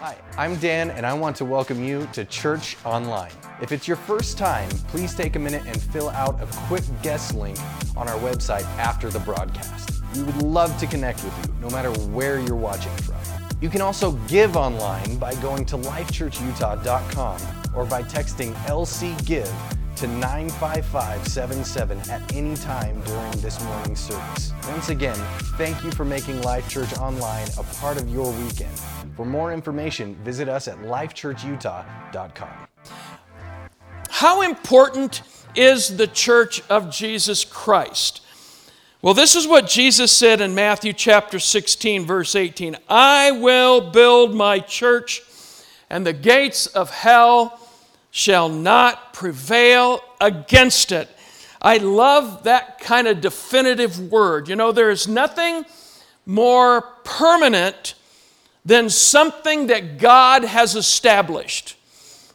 Hi, I'm Dan, and I want to welcome you to Church Online. If it's your first time, please take a minute and fill out a quick guest link on our website after the broadcast. We would love to connect with you, no matter where you're watching from. You can also give online by going to lifechurchutah.com or by texting LC Give to 95577 at any time during this morning's service. Once again, thank you for making Life Church Online a part of your weekend. For more information, visit us at lifechurchutah.com. How important is the church of Jesus Christ? Well, this is what Jesus said in Matthew chapter 16, verse 18 I will build my church, and the gates of hell shall not prevail against it. I love that kind of definitive word. You know, there is nothing more permanent than something that God has established.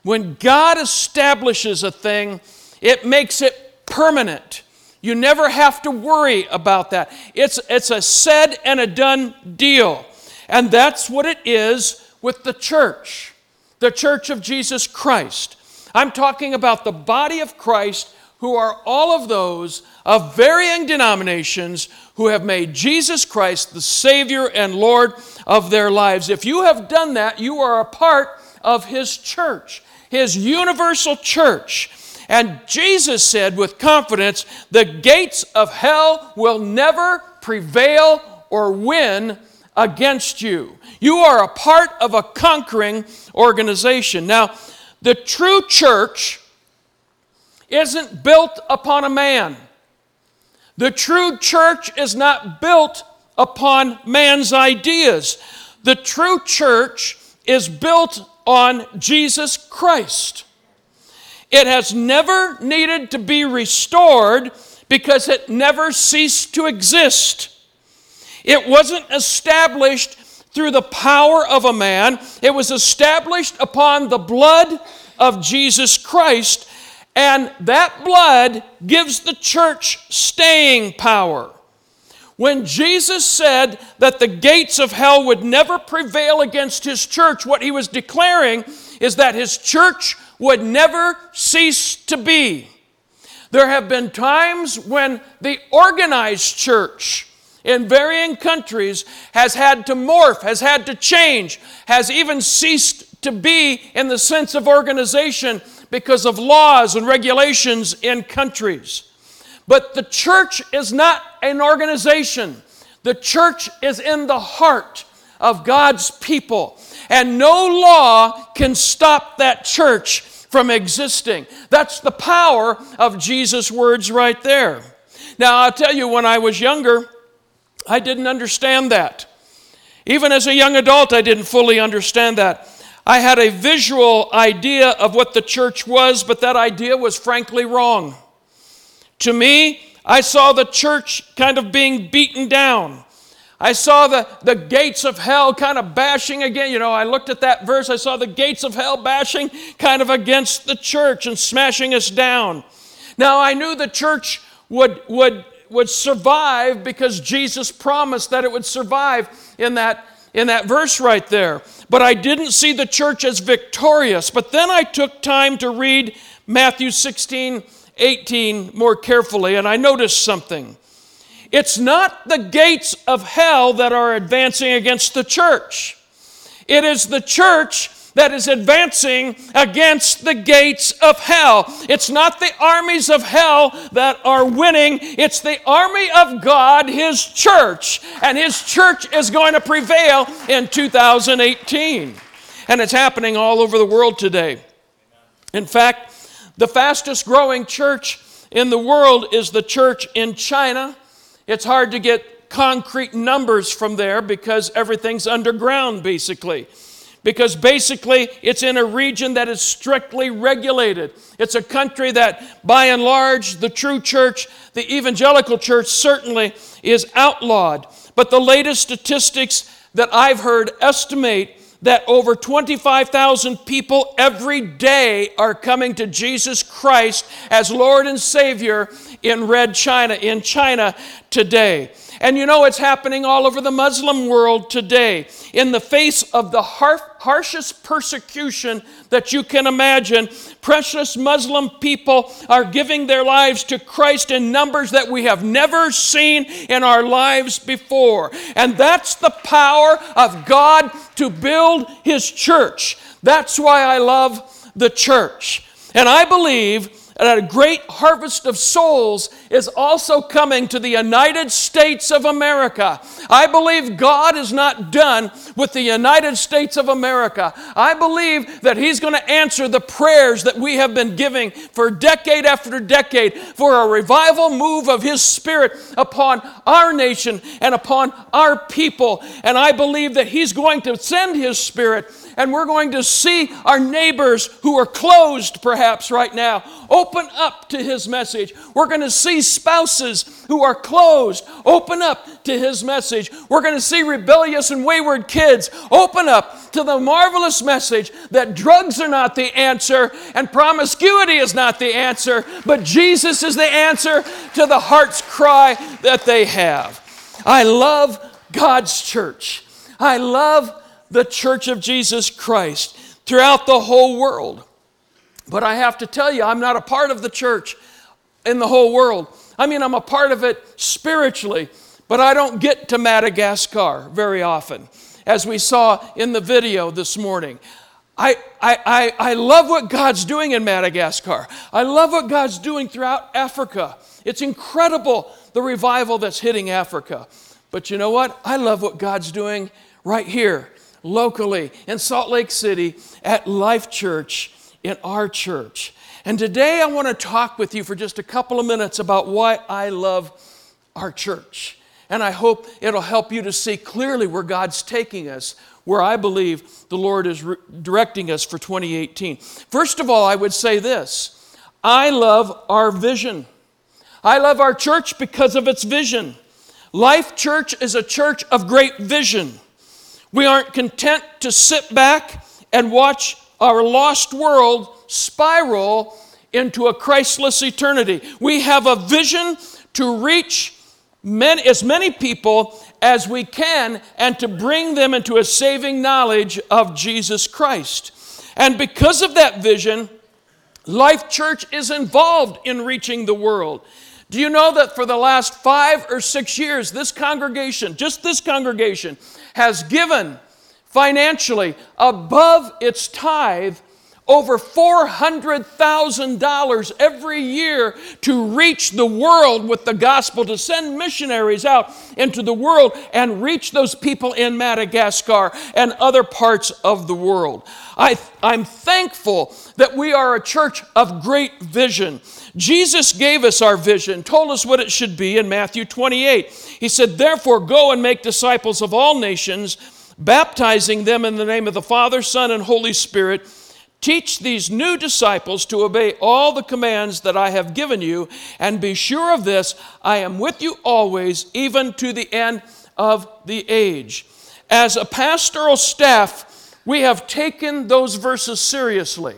When God establishes a thing, it makes it permanent. You never have to worry about that. It's, it's a said and a done deal. And that's what it is with the church, the church of Jesus Christ. I'm talking about the body of Christ, who are all of those of varying denominations who have made Jesus Christ the Savior and Lord of their lives. If you have done that, you are a part of His church, His universal church. And Jesus said with confidence, the gates of hell will never prevail or win against you. You are a part of a conquering organization. Now, the true church isn't built upon a man. The true church is not built upon man's ideas. The true church is built on Jesus Christ. It has never needed to be restored because it never ceased to exist. It wasn't established through the power of a man, it was established upon the blood of Jesus Christ, and that blood gives the church staying power. When Jesus said that the gates of hell would never prevail against his church, what he was declaring is that his church would never cease to be. There have been times when the organized church, in varying countries has had to morph, has had to change, has even ceased to be in the sense of organization because of laws and regulations in countries. But the church is not an organization, the church is in the heart of God's people. And no law can stop that church from existing. That's the power of Jesus' words right there. Now, I'll tell you, when I was younger, I didn't understand that. Even as a young adult, I didn't fully understand that. I had a visual idea of what the church was, but that idea was frankly wrong. To me, I saw the church kind of being beaten down. I saw the, the gates of hell kind of bashing again. You know, I looked at that verse, I saw the gates of hell bashing kind of against the church and smashing us down. Now, I knew the church would, would would survive because Jesus promised that it would survive in that, in that verse right there. But I didn't see the church as victorious. But then I took time to read Matthew 16, 18 more carefully, and I noticed something. It's not the gates of hell that are advancing against the church. It is the church that is advancing against the gates of hell. It's not the armies of hell that are winning, it's the army of God, His church. And His church is going to prevail in 2018. And it's happening all over the world today. In fact, the fastest growing church in the world is the church in China. It's hard to get concrete numbers from there because everything's underground, basically because basically it's in a region that is strictly regulated. It's a country that, by and large, the true church, the evangelical church, certainly is outlawed. But the latest statistics that I've heard estimate that over 25,000 people every day are coming to Jesus Christ as Lord and Savior in Red China, in China today. And you know it's happening all over the Muslim world today. In the face of the harshest persecution that you can imagine, precious Muslim people are giving their lives to Christ in numbers that we have never seen in our lives before. And that's the power of God to build His church. That's why I love the church. And I believe that a great harvest of souls is also coming to the United States of America. I believe God is not done with the United States of America. I believe that He's going to answer the prayers that we have been giving for decade after decade for a revival move of His Spirit upon our nation and upon our people. And I believe that He's going to send His Spirit and we're going to see our neighbors who are closed perhaps right now open up to his message. We're going to see spouses who are closed open up to his message. We're going to see rebellious and wayward kids open up to the marvelous message that drugs are not the answer and promiscuity is not the answer, but Jesus is the answer to the heart's cry that they have. I love God's church. I love the church of Jesus Christ throughout the whole world. But I have to tell you, I'm not a part of the church in the whole world. I mean, I'm a part of it spiritually, but I don't get to Madagascar very often, as we saw in the video this morning. I, I, I, I love what God's doing in Madagascar. I love what God's doing throughout Africa. It's incredible the revival that's hitting Africa. But you know what? I love what God's doing right here locally in Salt Lake City at Life Church in our church. And today I want to talk with you for just a couple of minutes about why I love our church. And I hope it'll help you to see clearly where God's taking us, where I believe the Lord is re- directing us for 2018. First of all, I would say this I love our vision. I love our church because of its vision. Life Church is a church of great vision. We aren't content to sit back and watch our lost world spiral into a Christless eternity. We have a vision to reach many, as many people as we can and to bring them into a saving knowledge of Jesus Christ. And because of that vision, Life Church is involved in reaching the world. Do you know that for the last five or six years, this congregation, just this congregation, has given financially above its tithe over $400,000 every year to reach the world with the gospel, to send missionaries out into the world and reach those people in Madagascar and other parts of the world. I, I'm thankful that we are a church of great vision. Jesus gave us our vision, told us what it should be in Matthew 28. He said, Therefore, go and make disciples of all nations, baptizing them in the name of the Father, Son, and Holy Spirit. Teach these new disciples to obey all the commands that I have given you, and be sure of this I am with you always, even to the end of the age. As a pastoral staff, we have taken those verses seriously,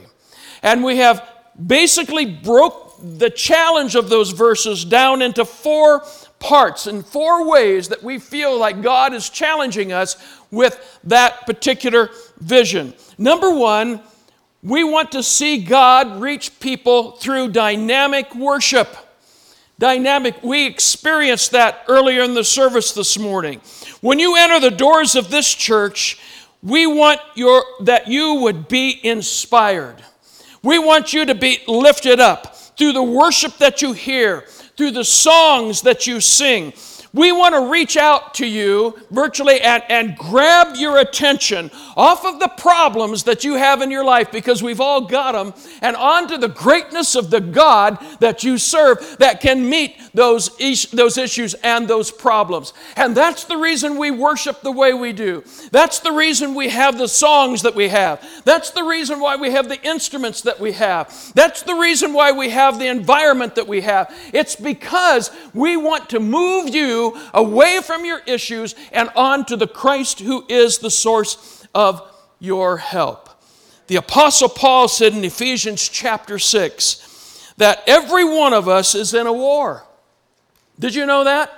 and we have basically broke the challenge of those verses down into four parts and four ways that we feel like God is challenging us with that particular vision. Number one, we want to see God reach people through dynamic worship. Dynamic, we experienced that earlier in the service this morning. When you enter the doors of this church, we want your, that you would be inspired. We want you to be lifted up through the worship that you hear, through the songs that you sing. We want to reach out to you virtually and, and grab your attention off of the problems that you have in your life because we've all got them and onto the greatness of the God that you serve that can meet those, those issues and those problems. And that's the reason we worship the way we do. That's the reason we have the songs that we have. That's the reason why we have the instruments that we have. That's the reason why we have the environment that we have. It's because we want to move you away from your issues and on to the Christ who is the source of your help. The Apostle Paul said in Ephesians chapter 6 that every one of us is in a war. Did you know that?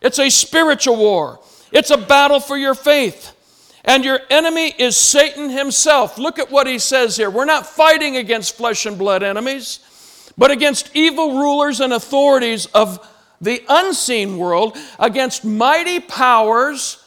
It's a spiritual war. It's a battle for your faith. And your enemy is Satan himself. Look at what he says here. We're not fighting against flesh and blood enemies, but against evil rulers and authorities of the unseen world, against mighty powers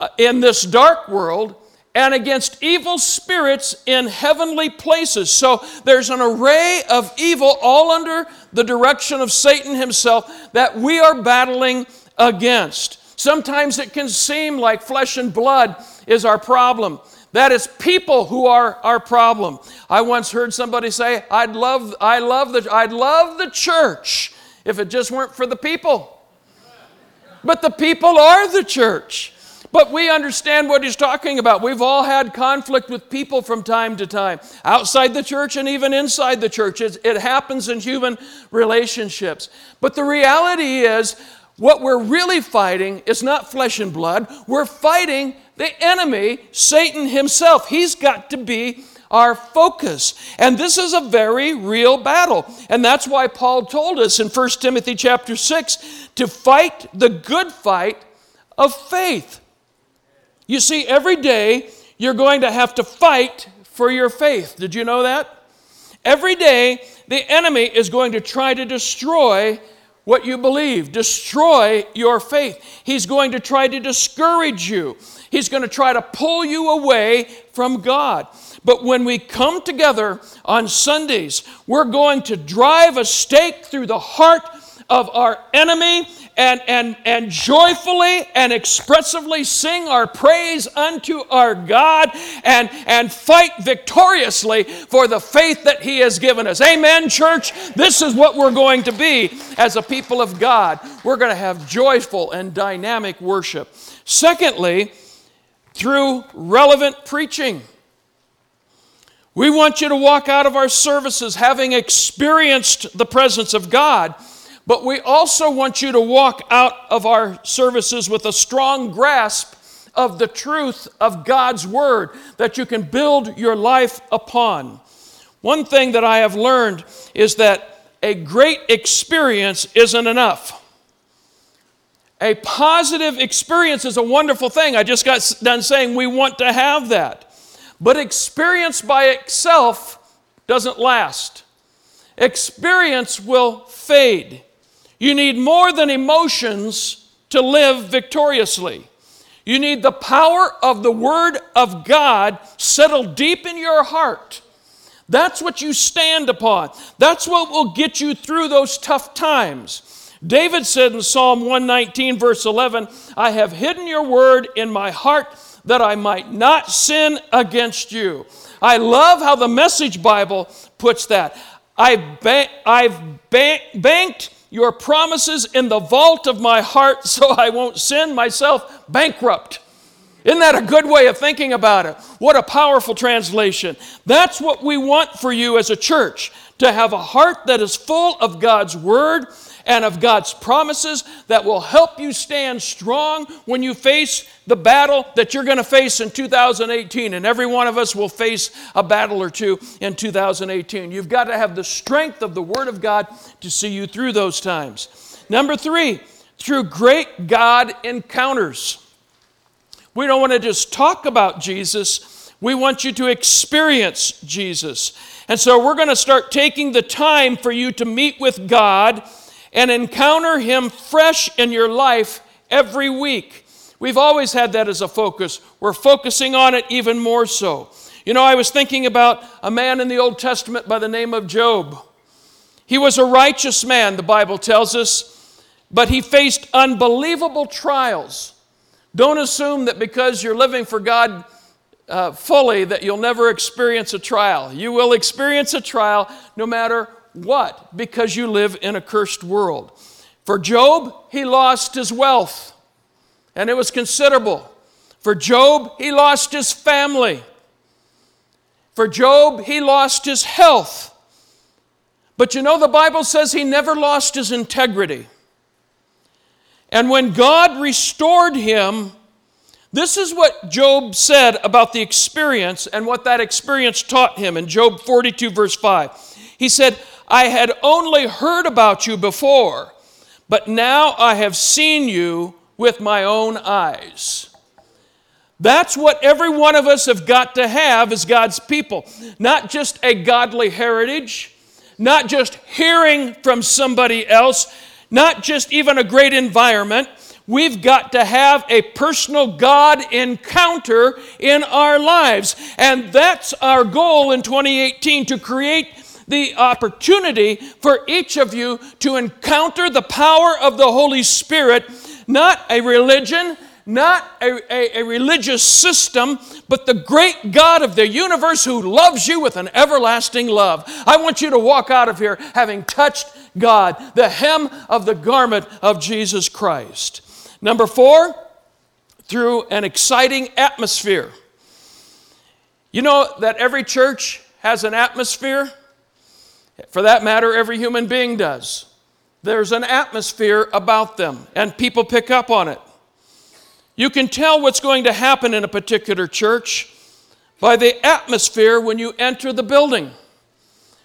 uh, in this dark world, and against evil spirits in heavenly places. So there's an array of evil all under the direction of Satan himself that we are battling against. Sometimes it can seem like flesh and blood is our problem. That is people who are our problem. I once heard somebody say, I'd love, I love the, I'd love the church if it just weren't for the people. But the people are the church. But we understand what he's talking about. We've all had conflict with people from time to time, outside the church and even inside the church. It, it happens in human relationships. But the reality is, what we're really fighting is not flesh and blood. We're fighting the enemy, Satan himself. He's got to be our focus. And this is a very real battle. And that's why Paul told us in 1 Timothy chapter 6 to fight the good fight of faith. You see, every day you're going to have to fight for your faith. Did you know that? Every day the enemy is going to try to destroy what you believe, destroy your faith. He's going to try to discourage you. He's going to try to pull you away from God. But when we come together on Sundays, we're going to drive a stake through the heart of our enemy and, and, and joyfully and expressively sing our praise unto our God and, and fight victoriously for the faith that He has given us. Amen, church? This is what we're going to be as a people of God. We're going to have joyful and dynamic worship. Secondly, through relevant preaching. We want you to walk out of our services having experienced the presence of God but we also want you to walk out of our services with a strong grasp of the truth of God's Word that you can build your life upon. One thing that I have learned is that a great experience isn't enough. A positive experience is a wonderful thing. I just got done saying we want to have that. But experience by itself doesn't last. Experience will fade. You need more than emotions to live victoriously. You need the power of the Word of God settled deep in your heart. That's what you stand upon. That's what will get you through those tough times. David said in Psalm 119, verse 11, I have hidden your word in my heart that I might not sin against you. I love how the Message Bible puts that. I've, ba- I've ba- banked your promises in the vault of my heart so I won't sin myself bankrupt. Isn't that a good way of thinking about it? What a powerful translation. That's what we want for you as a church to have a heart that is full of God's Word and of God's promises that will help you stand strong when you face the battle that you're going to face in 2018. And every one of us will face a battle or two in 2018. You've got to have the strength of the Word of God to see you through those times. Number three, through great God encounters. We don't want to just talk about Jesus, we want you to experience Jesus. And so we're going to start taking the time for you to meet with God and encounter Him fresh in your life every week. We've always had that as a focus. We're focusing on it even more so. You know, I was thinking about a man in the Old Testament by the name of Job. He was a righteous man, the Bible tells us, but he faced unbelievable trials. Don't assume that because you're living for God uh, fully that you'll never experience a trial. You will experience a trial no matter what, because you live in a cursed world. For Job, he lost his wealth, and it was considerable. For Job, he lost his family. For Job, he lost his health. But you know, the Bible says he never lost his integrity. And when God restored him, this is what Job said about the experience and what that experience taught him in Job 42, verse 5. He said, I had only heard about you before, but now I have seen you with my own eyes. That's what every one of us have got to have as God's people. Not just a godly heritage, not just hearing from somebody else, not just even a great environment. We've got to have a personal God encounter in our lives. And that's our goal in 2018 to create the opportunity for each of you to encounter the power of the Holy Spirit, not a religion, not a, a, a, religious system, but the great God of the universe who loves you with an everlasting love. I want you to walk out of here having touched God, the hem of the garment of Jesus Christ. Number four, through an exciting atmosphere. You know that every church has an atmosphere? For that matter, every human being does. There's an atmosphere about them, and people pick up on it. You can tell what's going to happen in a particular church by the atmosphere when you enter the building.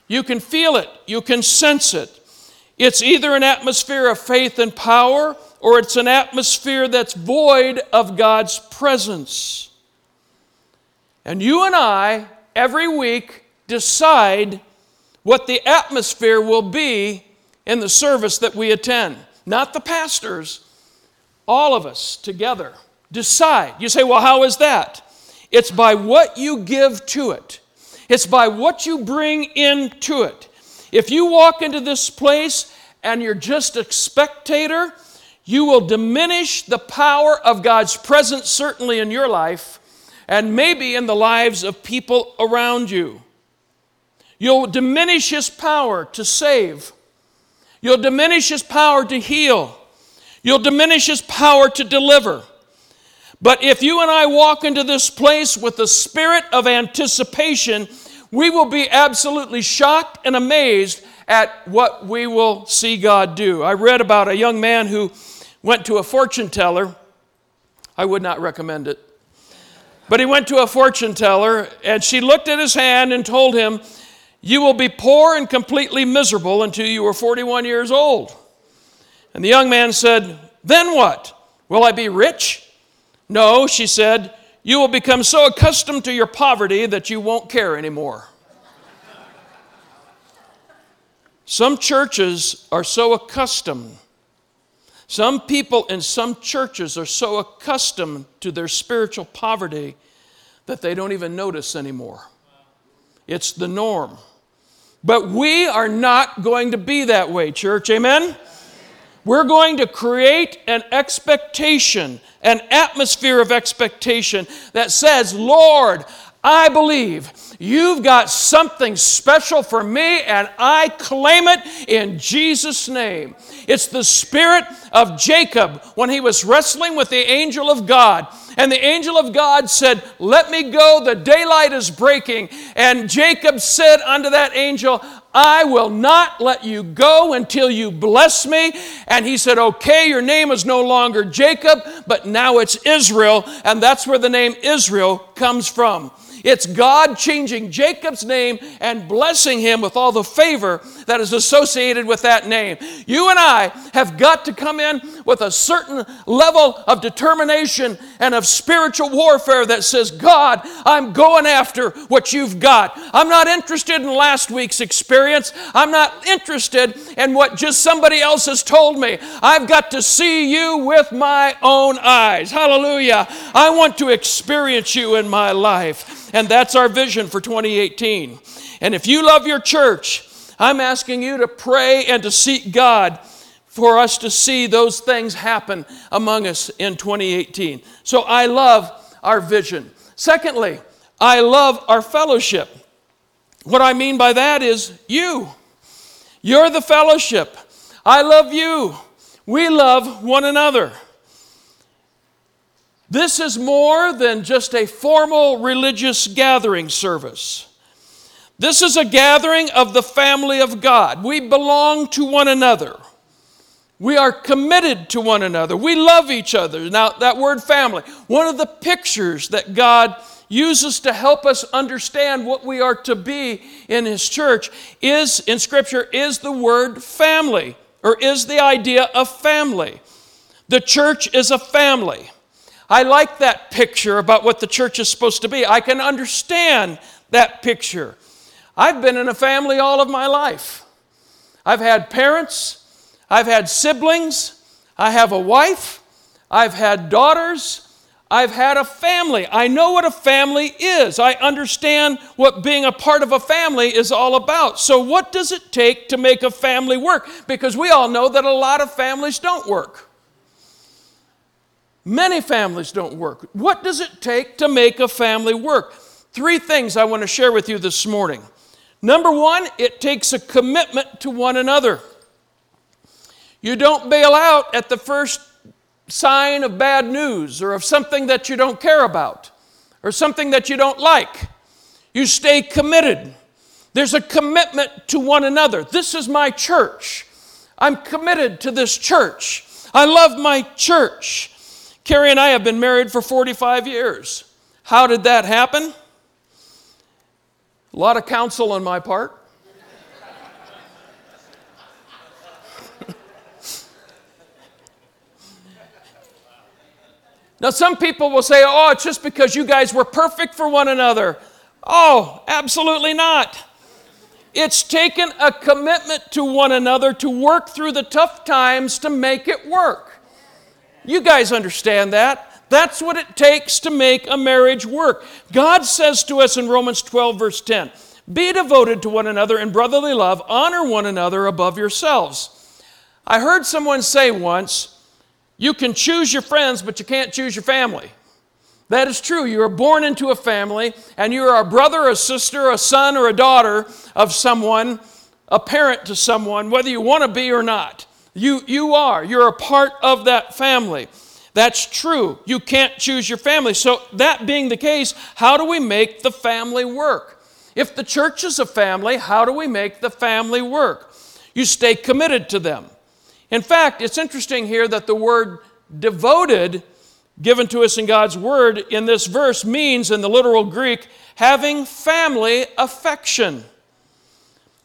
You can feel it, you can sense it. It's either an atmosphere of faith and power, or it's an atmosphere that's void of God's presence. And you and I, every week, decide what the atmosphere will be in the service that we attend. Not the pastors, all of us together decide. You say, well, how is that? It's by what you give to it, it's by what you bring into it. If you walk into this place and you're just a spectator, you will diminish the power of God's presence, certainly in your life, and maybe in the lives of people around you. You'll diminish His power to save. You'll diminish His power to heal. You'll diminish His power to deliver. But if you and I walk into this place with the spirit of anticipation, we will be absolutely shocked and amazed at what we will see God do. I read about a young man who went to a fortune teller. I would not recommend it. But he went to a fortune teller, and she looked at his hand and told him, you will be poor and completely miserable until you are 41 years old. And the young man said, Then what? Will I be rich? No, she said, You will become so accustomed to your poverty that you won't care anymore. Some churches are so accustomed, some people in some churches are so accustomed to their spiritual poverty that they don't even notice anymore. It's the norm. But we are not going to be that way, church. Amen? We're going to create an expectation, an atmosphere of expectation that says, Lord, I believe you've got something special for me, and I claim it in Jesus' name. It's the spirit of Jacob when he was wrestling with the angel of God. And the angel of God said, Let me go, the daylight is breaking. And Jacob said unto that angel, I will not let you go until you bless me. And he said, Okay, your name is no longer Jacob, but now it's Israel. And that's where the name Israel comes from. It's God changing Jacob's name and blessing him with all the favor that is associated with that name. You and I have got to come in with a certain level of determination and of spiritual warfare that says, God, I'm going after what you've got. I'm not interested in last week's experience. I'm not interested in what just somebody else has told me. I've got to see you with my own eyes. Hallelujah. I want to experience you in my life. And that's our vision for 2018. And if you love your church, I'm asking you to pray and to seek God for us to see those things happen among us in 2018. So I love our vision. Secondly, I love our fellowship. What I mean by that is you. You're the fellowship. I love you. We love one another. This is more than just a formal religious gathering service. This is a gathering of the family of God. We belong to one another. We are committed to one another. We love each other. Now, that word family, one of the pictures that God uses to help us understand what we are to be in His church is, in Scripture, is the word family. or is the idea of family. The church is a family. I like that picture about what the church is supposed to be. I can understand that picture. I've been in a family all of my life. I've had parents, I've had siblings, I have a wife, I've had daughters, I've had a family. I know what a family is. I understand what being a part of a family is all about. So, what does it take to make a family work? Because we all know that a lot of families don't work. Many families don't work. What does it take to make a family work? Three things I want to share with you this morning. Number one, it takes a commitment to one another. You don't bail out at the first sign of bad news or of something that you don't care about or something that you don't like. You stay committed. There's a commitment to one another. This is my church. I'm committed to this church. I love my church. Carrie and I have been married for 45 years. How did that happen? A lot of counsel on my part. Now, some people will say, oh, it's just because you guys were perfect for one another. Oh, absolutely not. It's taken a commitment to one another to work through the tough times to make it work. You guys understand that. That's what it takes to make a marriage work. God says to us in Romans 12, verse 10 Be devoted to one another in brotherly love, honor one another above yourselves. I heard someone say once, you can choose your friends, but you can't choose your family. That is true. You are born into a family, and you are a brother, a sister, a son, or a daughter of someone, a parent to someone, whether you want to be or not. You, you are. You're a part of that family. That's true. You can't choose your family. So, that being the case, how do we make the family work? If the church is a family, how do we make the family work? You stay committed to them. In fact, it's interesting here that the word devoted, given to us in God's word in this verse, means in the literal Greek, having family affection.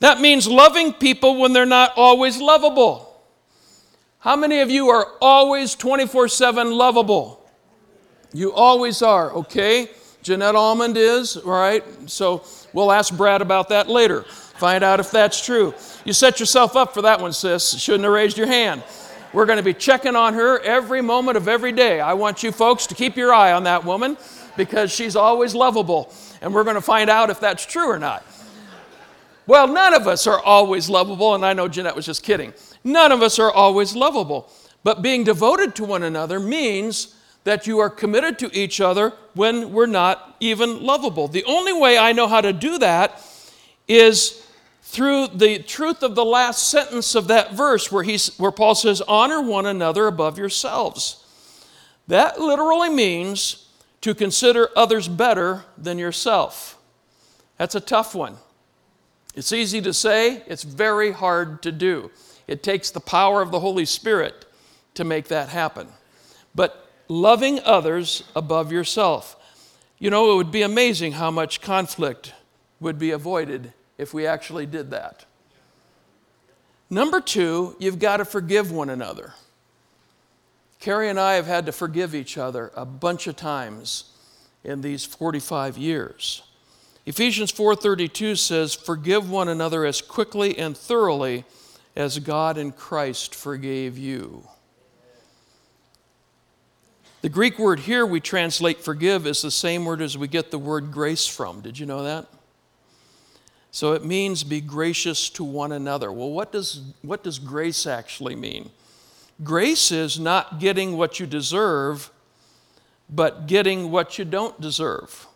That means loving people when they're not always lovable. How many of you are always 24 7 lovable? You always are, okay? Jeanette Almond is, all right? So we'll ask Brad about that later. Find out if that's true. You set yourself up for that one, sis. Shouldn't have raised your hand. We're going to be checking on her every moment of every day. I want you folks to keep your eye on that woman because she's always lovable. And we're going to find out if that's true or not. Well, none of us are always lovable, and I know Jeanette was just kidding. None of us are always lovable. But being devoted to one another means that you are committed to each other when we're not even lovable. The only way I know how to do that is through the truth of the last sentence of that verse where, he's, where Paul says, Honor one another above yourselves. That literally means to consider others better than yourself. That's a tough one. It's easy to say, it's very hard to do. It takes the power of the Holy Spirit to make that happen. But loving others above yourself. You know, it would be amazing how much conflict would be avoided if we actually did that. Number two, you've got to forgive one another. Carrie and I have had to forgive each other a bunch of times in these 45 years. Ephesians 4:32 says, "Forgive one another as quickly and thoroughly as God in Christ forgave you." The Greek word here we translate forgive is the same word as we get the word grace from. Did you know that? So it means be gracious to one another. Well, what does, what does grace actually mean? Grace is not getting what you deserve, but getting what you don't deserve.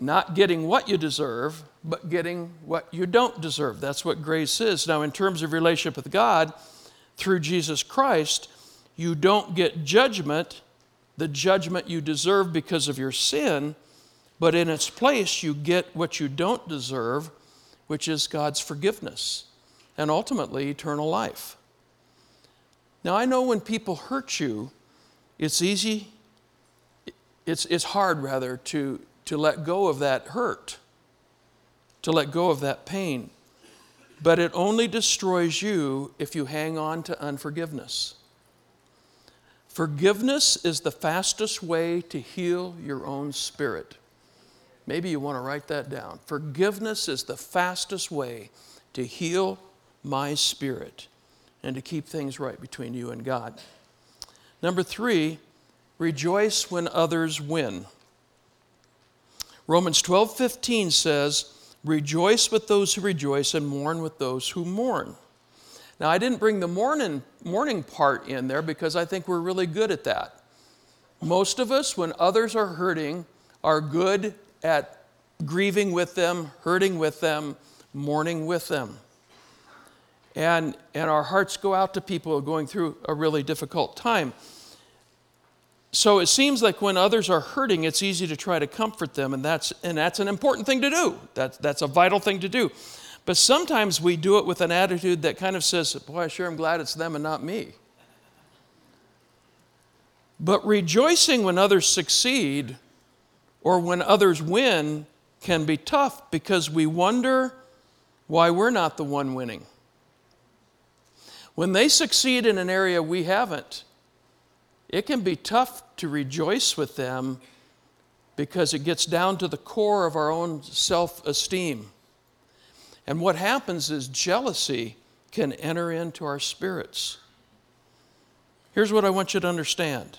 Not getting what you deserve, but getting what you don't deserve. That's what grace is. Now, in terms of relationship with God, through Jesus Christ, you don't get judgment, the judgment you deserve because of your sin but in its place, you get what you don't deserve, which is God's forgiveness and ultimately eternal life. Now, I know when people hurt you, it's easy, it's, it's hard rather to, to let go of that hurt, to let go of that pain. but it only destroys you if you hang on to unforgiveness. Forgiveness is the fastest way to heal your own spirit. Maybe you want to write that down. Forgiveness is the fastest way to heal my spirit and to keep things right between you and God. Number three, rejoice when others win. Romans 12 15 says, Rejoice with those who rejoice and mourn with those who mourn. Now, I didn't bring the mourning, mourning part in there because I think we're really good at that. Most of us, when others are hurting, are good at grieving with them, hurting with them, mourning with them. And, and our hearts go out to people going through a really difficult time. So it seems like when others are hurting, it's easy to try to comfort them, and that's, and that's an important thing to do. That's, that's a vital thing to do. But sometimes we do it with an attitude that kind of says, Boy, I sure am glad it's them and not me. But rejoicing when others succeed or when others win can be tough because we wonder why we're not the one winning. When they succeed in an area we haven't, it can be tough to rejoice with them because it gets down to the core of our own self esteem. And what happens is jealousy can enter into our spirits. Here's what I want you to understand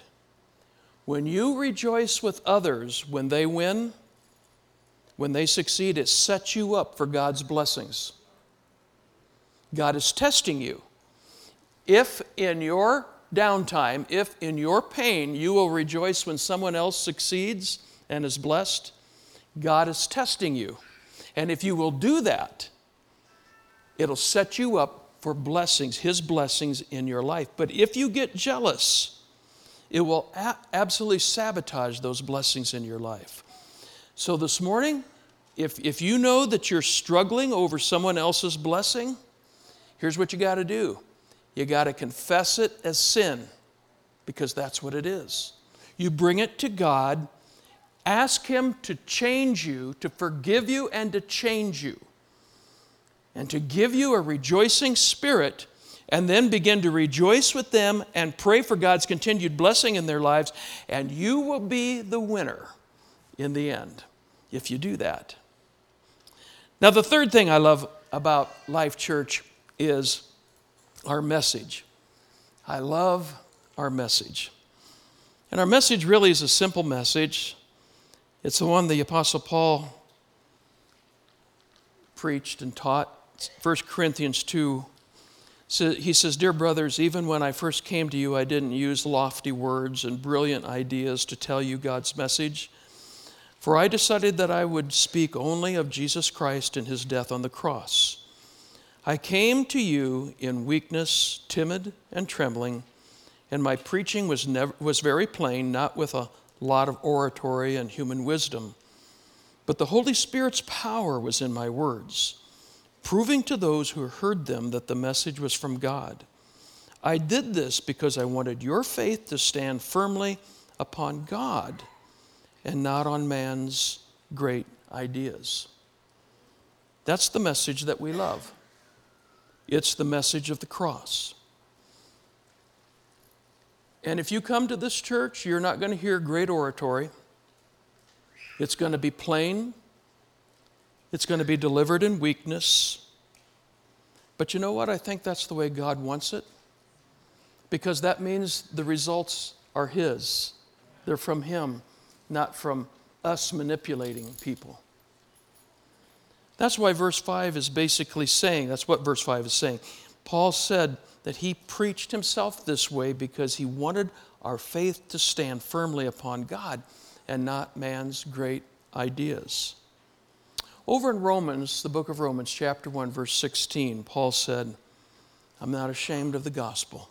when you rejoice with others when they win, when they succeed, it sets you up for God's blessings. God is testing you. If in your downtime, if in your pain you will rejoice when someone else succeeds and is blessed, God is testing you. And if you will do that, it'll set you up for blessings, His blessings in your life. But if you get jealous, it will a- absolutely sabotage those blessings in your life. So this morning, if, if you know that you're struggling over someone else's blessing, here's what you got to do you got to confess it as sin because that's what it is. You bring it to God, ask Him to change you, to forgive you, and to change you, and to give you a rejoicing spirit, and then begin to rejoice with them and pray for God's continued blessing in their lives, and you will be the winner in the end if you do that. Now, the third thing I love about Life Church is our message. I love our message. And our message really is a simple message. It's the one the Apostle Paul preached and taught. 1 Corinthians 2. He says, Dear brothers, even when I first came to you, I didn't use lofty words and brilliant ideas to tell you God's message. For I decided that I would speak only of Jesus Christ and his death on the cross. I came to you in weakness, timid, and trembling, and my preaching was, never, was very plain, not with a lot of oratory and human wisdom. But the Holy Spirit's power was in my words, proving to those who heard them that the message was from God. I did this because I wanted your faith to stand firmly upon God and not on man's great ideas. That's the message that we love. It's the message of the cross. And if you come to this church, you're not going to hear great oratory. It's going to be plain. It's going to be delivered in weakness. But you know what? I think that's the way God wants it. Because that means the results are His. They're from Him, not from us manipulating people. That's why verse 5 is basically saying, that's what verse 5 is saying. Paul said that he preached himself this way because he wanted our faith to stand firmly upon God and not man's great ideas. Over in Romans, the book of Romans, chapter 1, verse 16, Paul said, I'm not ashamed of the gospel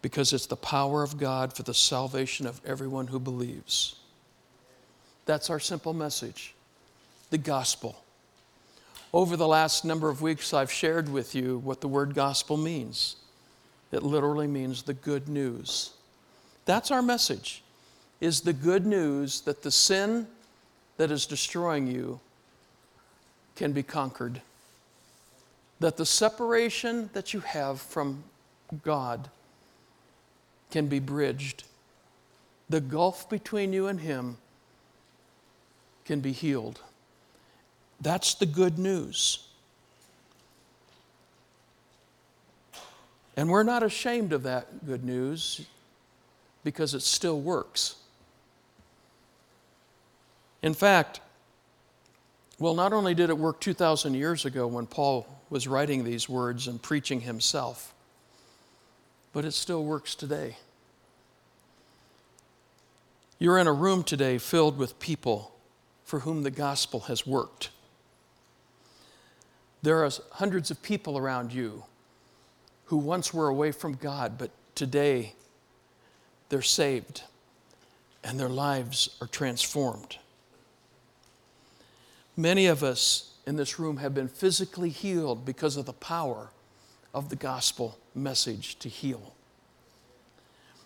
because it's the power of God for the salvation of everyone who believes. That's our simple message the gospel. Over the last number of weeks, I've shared with you what the word gospel means. It literally means the good news. That's our message, is the good news that the sin that is destroying you can be conquered. that the separation that you have from God can be bridged. The gulf between you and Him can be healed. That's the good news. And we're not ashamed of that good news because it still works. In fact, well, not only did it work 2,000 years ago when Paul was writing these words and preaching himself, but it still works today. You're in a room today filled with people for whom the gospel has worked. There are hundreds of people around you who once were away from God, but today they're saved and their lives are transformed. Many of us in this room have been physically healed because of the power of the gospel message to heal.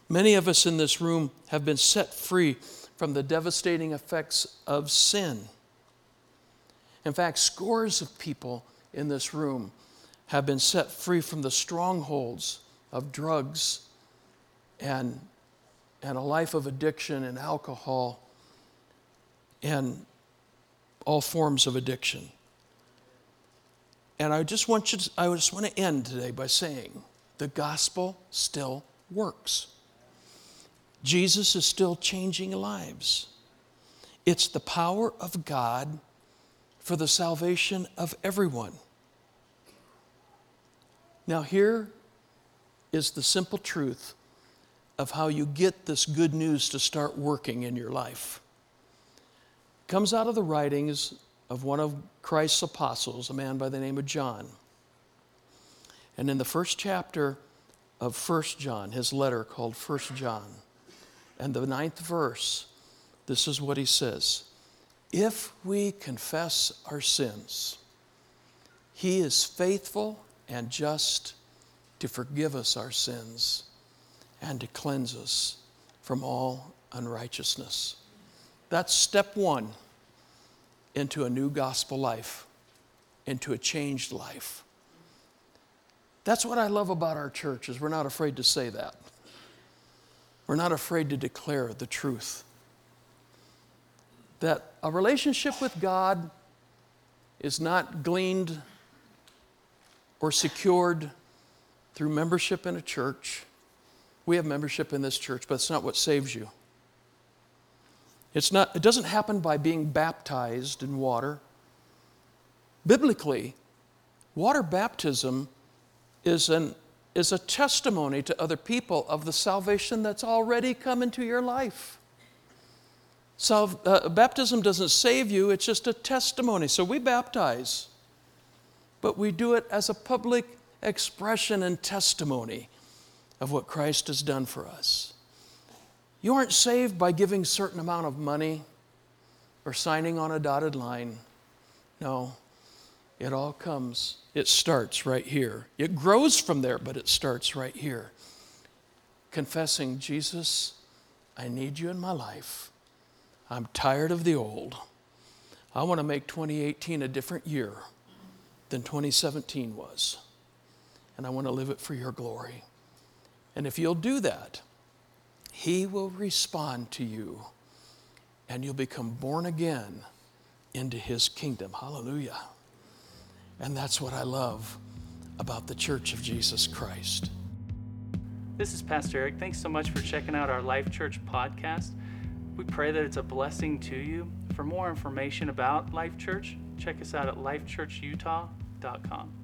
Many of us in this room have been set free from the devastating effects of sin. In fact, scores of people in this room have been set free from the strongholds of drugs and, and a life of addiction and alcohol and all forms of addiction. And I just want you to, I just want to end today by saying the gospel still works. Jesus is still changing lives. It's the power of God for the salvation of everyone. Now, here is the simple truth of how you get this good news to start working in your life. It comes out of the writings of one of Christ's apostles, a man by the name of John. And in the first chapter of First John, his letter called First John, and the ninth verse, this is what he says If we confess our sins, he is faithful and just to forgive us our sins and to cleanse us from all unrighteousness. That's step one into a new gospel life, into a changed life. That's what I love about our church is we're not afraid to say that. We're not afraid to declare the truth. That a relationship with God is not gleaned or secured through membership in a church. We have membership in this church, but it's not what saves you. It's not, it doesn't happen by being baptized in water. Biblically, water baptism is, an, is a testimony to other people of the salvation that's already come into your life. So, uh, baptism doesn't save you, it's just a testimony. So we baptize, but we do it as a public expression and testimony of what Christ has done for us. You aren't saved by giving a certain amount of money or signing on a dotted line. No, it all comes, it starts right here. It grows from there, but it starts right here. Confessing, Jesus, I need you in my life. I'm tired of the old. I want to make 2018 a different year than 2017 was. And I want to live it for your glory. And if you'll do that, he will respond to you and you'll become born again into His kingdom. Hallelujah. And that's what I love about the Church of Jesus Christ. This is Pastor Eric. Thanks so much for checking out our Life Church podcast. We pray that it's a blessing to you. For more information about Life Church, check us out at lifechurchutah.com facebook.com.